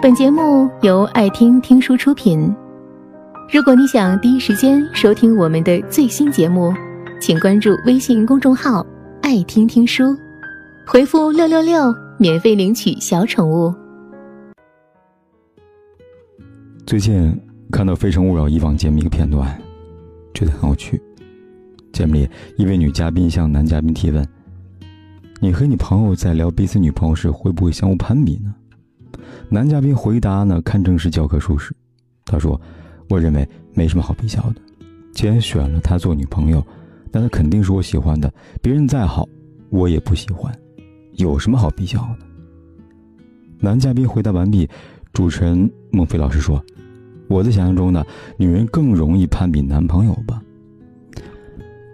本节目由爱听听书出品。如果你想第一时间收听我们的最新节目，请关注微信公众号“爱听听书”，回复“六六六”免费领取小宠物。最近看到《非诚勿扰》以往节目一个片段，觉得很有趣。节目里，一位女嘉宾向男嘉宾提问：“你和你朋友在聊彼此女朋友时，会不会相互攀比呢？”男嘉宾回答呢，堪称是教科书式。他说：“我认为没什么好比较的。既然选了她做女朋友，那她肯定是我喜欢的。别人再好，我也不喜欢，有什么好比较的？”男嘉宾回答完毕，主持人孟非老师说：“我的想象中呢，女人更容易攀比男朋友吧？”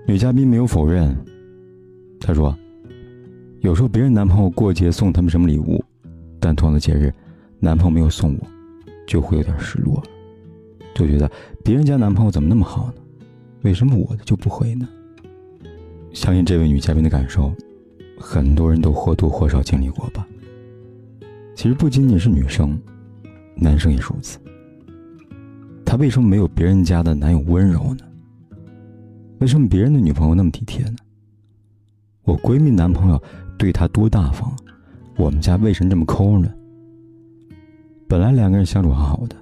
女嘉宾没有否认。她说：“有时候别人男朋友过节送他们什么礼物，但同样的节日。”男朋友没有送我，就会有点失落，就觉得别人家男朋友怎么那么好呢？为什么我的就不会呢？相信这位女嘉宾的感受，很多人都或多或少经历过吧。其实不仅仅是女生，男生也如此。他为什么没有别人家的男友温柔呢？为什么别人的女朋友那么体贴呢？我闺蜜男朋友对她多大方，我们家为什么这么抠呢？本来两个人相处好好的，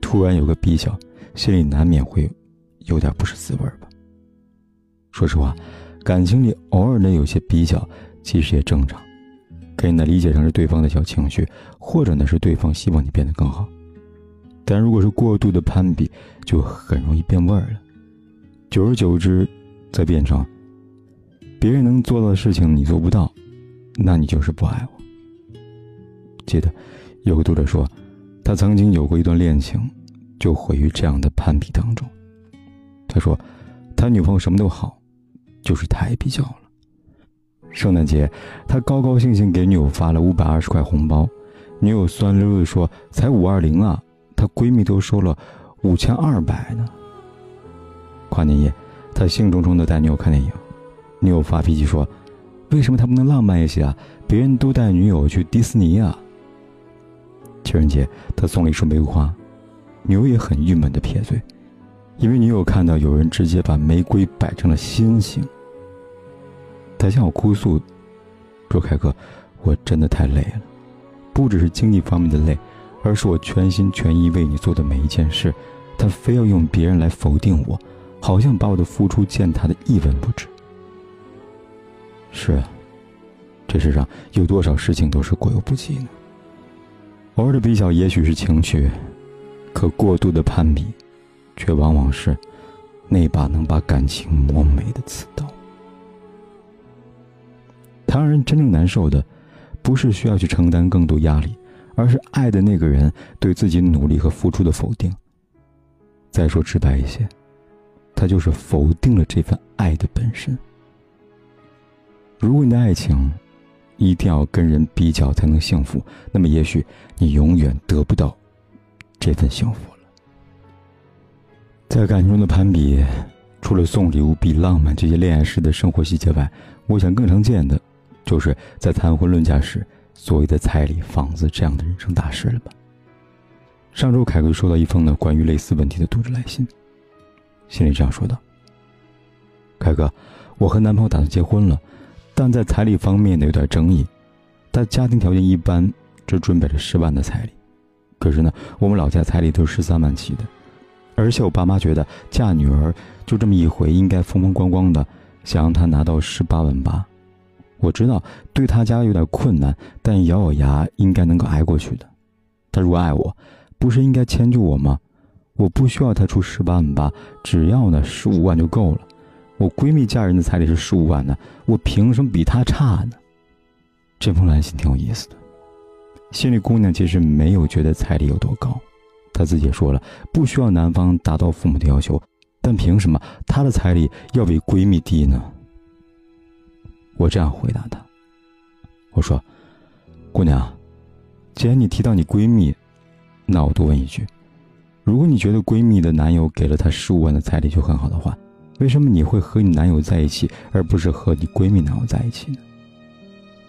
突然有个比较，心里难免会有点不是滋味吧。说实话，感情里偶尔的有些比较，其实也正常，可以呢理解成是对方的小情绪，或者呢是对方希望你变得更好。但如果是过度的攀比，就很容易变味儿了。久而久之，再变成别人能做到的事情你做不到，那你就是不爱我。记得。有个读者说，他曾经有过一段恋情，就毁于这样的攀比当中。他说，他女朋友什么都好，就是太比较了。圣诞节，他高高兴兴给女友发了五百二十块红包，女友酸溜溜的说：“才五二零啊！”她闺蜜都收了五千二百呢。跨年夜，他兴冲冲的带女友看电影，女友发脾气说：“为什么他不能浪漫一些啊？别人都带女友去迪士尼啊！”情人节，他送了一束玫瑰花，女友也很郁闷的撇嘴，因为女友看到有人直接把玫瑰摆成了心形。他向我哭诉，说：“凯哥，我真的太累了，不只是经济方面的累，而是我全心全意为你做的每一件事，他非要用别人来否定我，好像把我的付出践踏的一文不值。”是啊，这世上有多少事情都是过犹不及呢？偶尔的比较也许是情趣，可过度的攀比，却往往是那把能把感情磨没的刺刀。他让人真正难受的，不是需要去承担更多压力，而是爱的那个人对自己努力和付出的否定。再说直白一些，他就是否定了这份爱的本身。如果你的爱情，一定要跟人比较才能幸福，那么也许你永远得不到这份幸福了。在感情中的攀比，除了送礼物、比浪漫这些恋爱时的生活细节外，我想更常见的，就是在谈婚论嫁时所谓的彩礼、房子这样的人生大事了吧？上周凯哥收到一封呢关于类似问题的读者来信，信里这样说道：“凯哥，我和男朋友打算结婚了。”但在彩礼方面呢有点争议，他家庭条件一般，只准备了十万的彩礼。可是呢，我们老家彩礼都是十三万起的，而且我爸妈觉得嫁女儿就这么一回，应该风风光光的，想让他拿到十八万八。我知道对他家有点困难，但咬咬牙应该能够挨过去的。他如果爱我，不是应该迁就我吗？我不需要他出十八万八，只要呢十五万就够了。我闺蜜嫁人的彩礼是十五万呢，我凭什么比她差呢？这封来信挺有意思的。心里姑娘其实没有觉得彩礼有多高，她自己也说了不需要男方达到父母的要求，但凭什么她的彩礼要比闺蜜低呢？我这样回答她：“我说，姑娘，既然你提到你闺蜜，那我多问一句，如果你觉得闺蜜的男友给了她十五万的彩礼就很好的话。”为什么你会和你男友在一起，而不是和你闺蜜男友在一起呢？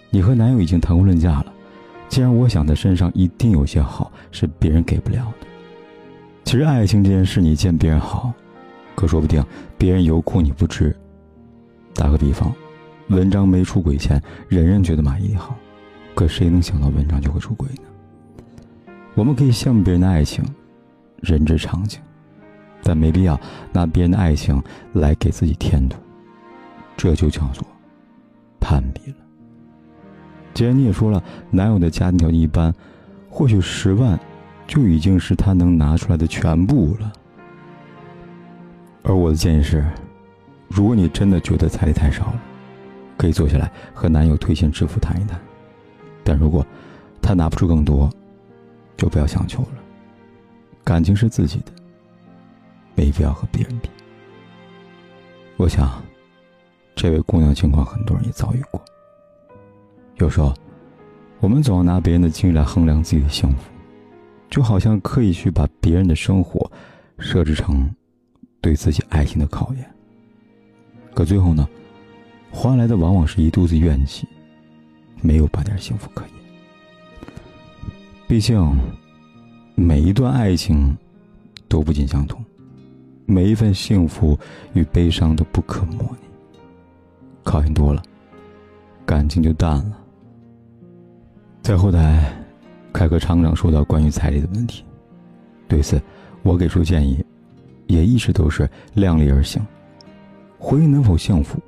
你和男友已经谈婚论嫁了，既然我想他身上一定有些好是别人给不了的。其实爱情这件事，你见别人好，可说不定别人有苦你不知。打个比方，文章没出轨前，人人觉得马伊琍好，可谁能想到文章就会出轨呢？我们可以羡慕别人的爱情，人之常情，但没必要拿别人的爱情来给自己添堵，这就叫做攀比了。既然你也说了，男友的家庭条件一般，或许十万。就已经是他能拿出来的全部了。而我的建议是，如果你真的觉得彩礼太少了，可以坐下来和男友推心置腹谈一谈。但如果他拿不出更多，就不要强求了。感情是自己的，没必要和别人比。我想，这位姑娘情况很多人也遭遇过。有时候，我们总要拿别人的经历来衡量自己的幸福。就好像刻意去把别人的生活设置成对自己爱情的考验，可最后呢，换来的往往是一肚子怨气，没有半点幸福可言。毕竟，每一段爱情都不尽相同，每一份幸福与悲伤都不可模拟。考验多了，感情就淡了。在后台。凯哥厂长说到关于彩礼的问题，对此，我给出建议，也一直都是量力而行。婚姻能否幸福，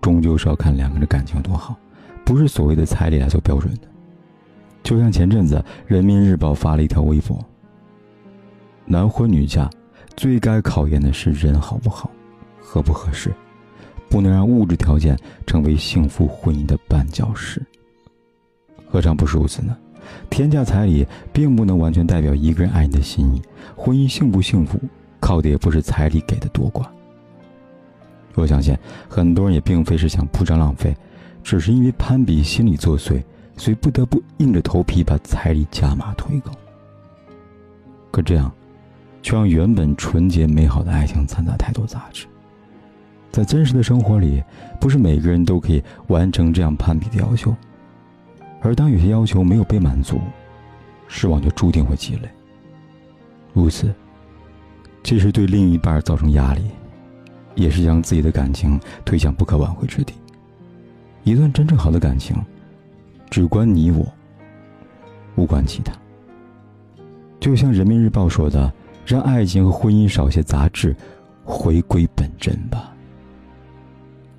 终究是要看两个人的感情有多好，不是所谓的彩礼来做标准的。就像前阵子《人民日报》发了一条微博：男婚女嫁，最该考验的是人好不好，合不合适，不能让物质条件成为幸福婚姻的绊脚石。何尝不是如此呢？天价彩礼并不能完全代表一个人爱你的心意，婚姻幸不幸福，靠的也不是彩礼给的多寡。我相信很多人也并非是想铺张浪费，只是因为攀比心理作祟，所以不得不硬着头皮把彩礼加码推高。可这样，却让原本纯洁美好的爱情掺杂太多杂质。在真实的生活里，不是每个人都可以完成这样攀比的要求。而当有些要求没有被满足，失望就注定会积累。如此，即使对另一半造成压力，也是将自己的感情推向不可挽回之地。一段真正好的感情，只关你我，无关其他。就像人民日报说的：“让爱情和婚姻少些杂质，回归本真吧。”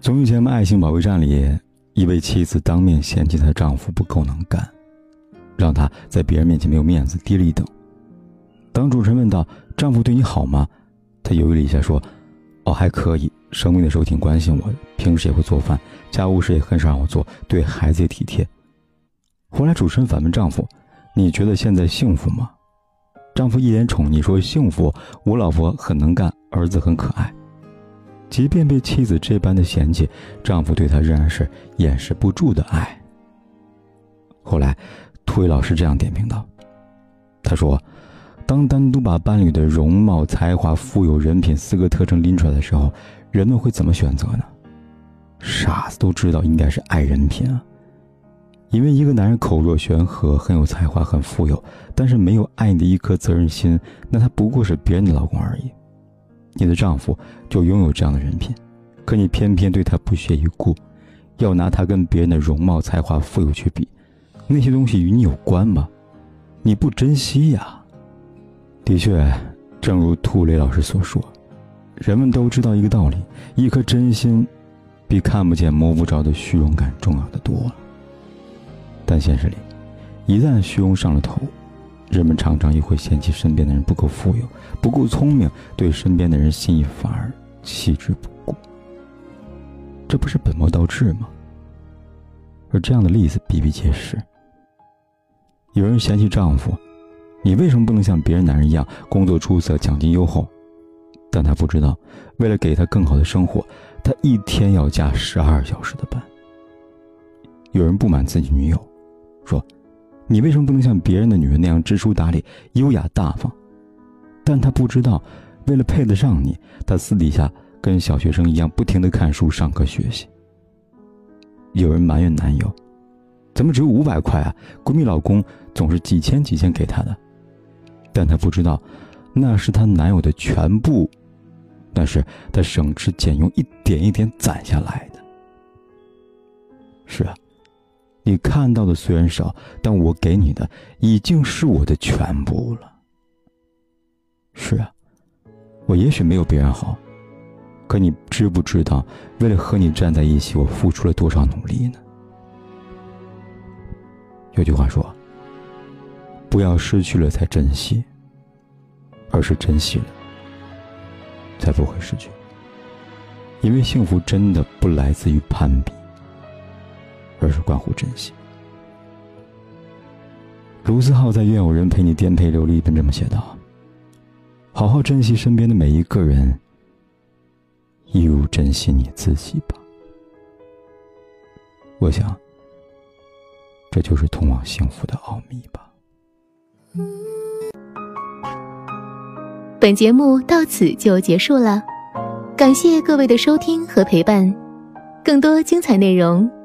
综艺节目《爱情保卫战》里。一位妻子当面嫌弃她丈夫不够能干，让她在别人面前没有面子，低了一等。当主持人问道：“丈夫对你好吗？”她犹豫了一下，说：“哦，还可以。生病的时候挺关心我，平时也会做饭，家务事也很少让我做，对孩子也体贴。”后来主持人反问丈夫：“你觉得现在幸福吗？”丈夫一脸宠溺说：“幸福，我老婆很能干，儿子很可爱。”即便被妻子这般的嫌弃，丈夫对她仍然是掩饰不住的爱。后来，突围老师这样点评道：“他说，当单独把伴侣的容貌、才华、富有、人品四个特征拎出来的时候，人们会怎么选择呢？傻子都知道应该是爱人品啊！因为一个男人口若悬河，很有才华，很富有，但是没有爱你的一颗责任心，那他不过是别人的老公而已。”你的丈夫就拥有这样的人品，可你偏偏对他不屑一顾，要拿他跟别人的容貌、才华、富有去比，那些东西与你有关吗？你不珍惜呀。的确，正如涂磊老师所说，人们都知道一个道理：一颗真心，比看不见、摸不着的虚荣感重要的多了。但现实里，一旦虚荣上了头，人们常常又会嫌弃身边的人不够富有、不够聪明，对身边的人心意反而弃之不顾。这不是本末倒置吗？而这样的例子比比皆是。有人嫌弃丈夫：“你为什么不能像别人男人一样工作出色、奖金优厚？”但他不知道，为了给他更好的生活，他一天要加十二小时的班。有人不满自己女友，说。你为什么不能像别人的女人那样知书达理、优雅大方？但他不知道，为了配得上你，他私底下跟小学生一样，不停的看书、上课、学习。有人埋怨男友：“怎么只有五百块啊？闺蜜老公总是几千几千给她的，但她不知道，那是她男友的全部，那是她省吃俭用一点一点攒下来的。是啊，你看到的虽然少，但我给你的已经是我的全部了。是啊，我也许没有别人好，可你知不知道，为了和你站在一起，我付出了多少努力呢？有句话说：“不要失去了才珍惜，而是珍惜了才不会失去。”因为幸福真的不来自于攀比，而是关乎珍惜。卢思浩在《愿有人陪你颠沛流离》里这么写道：“好好珍惜身边的每一个人，一如珍惜你自己吧。”我想。这就是通往幸福的奥秘吧。本节目到此就结束了，感谢各位的收听和陪伴。更多精彩内容，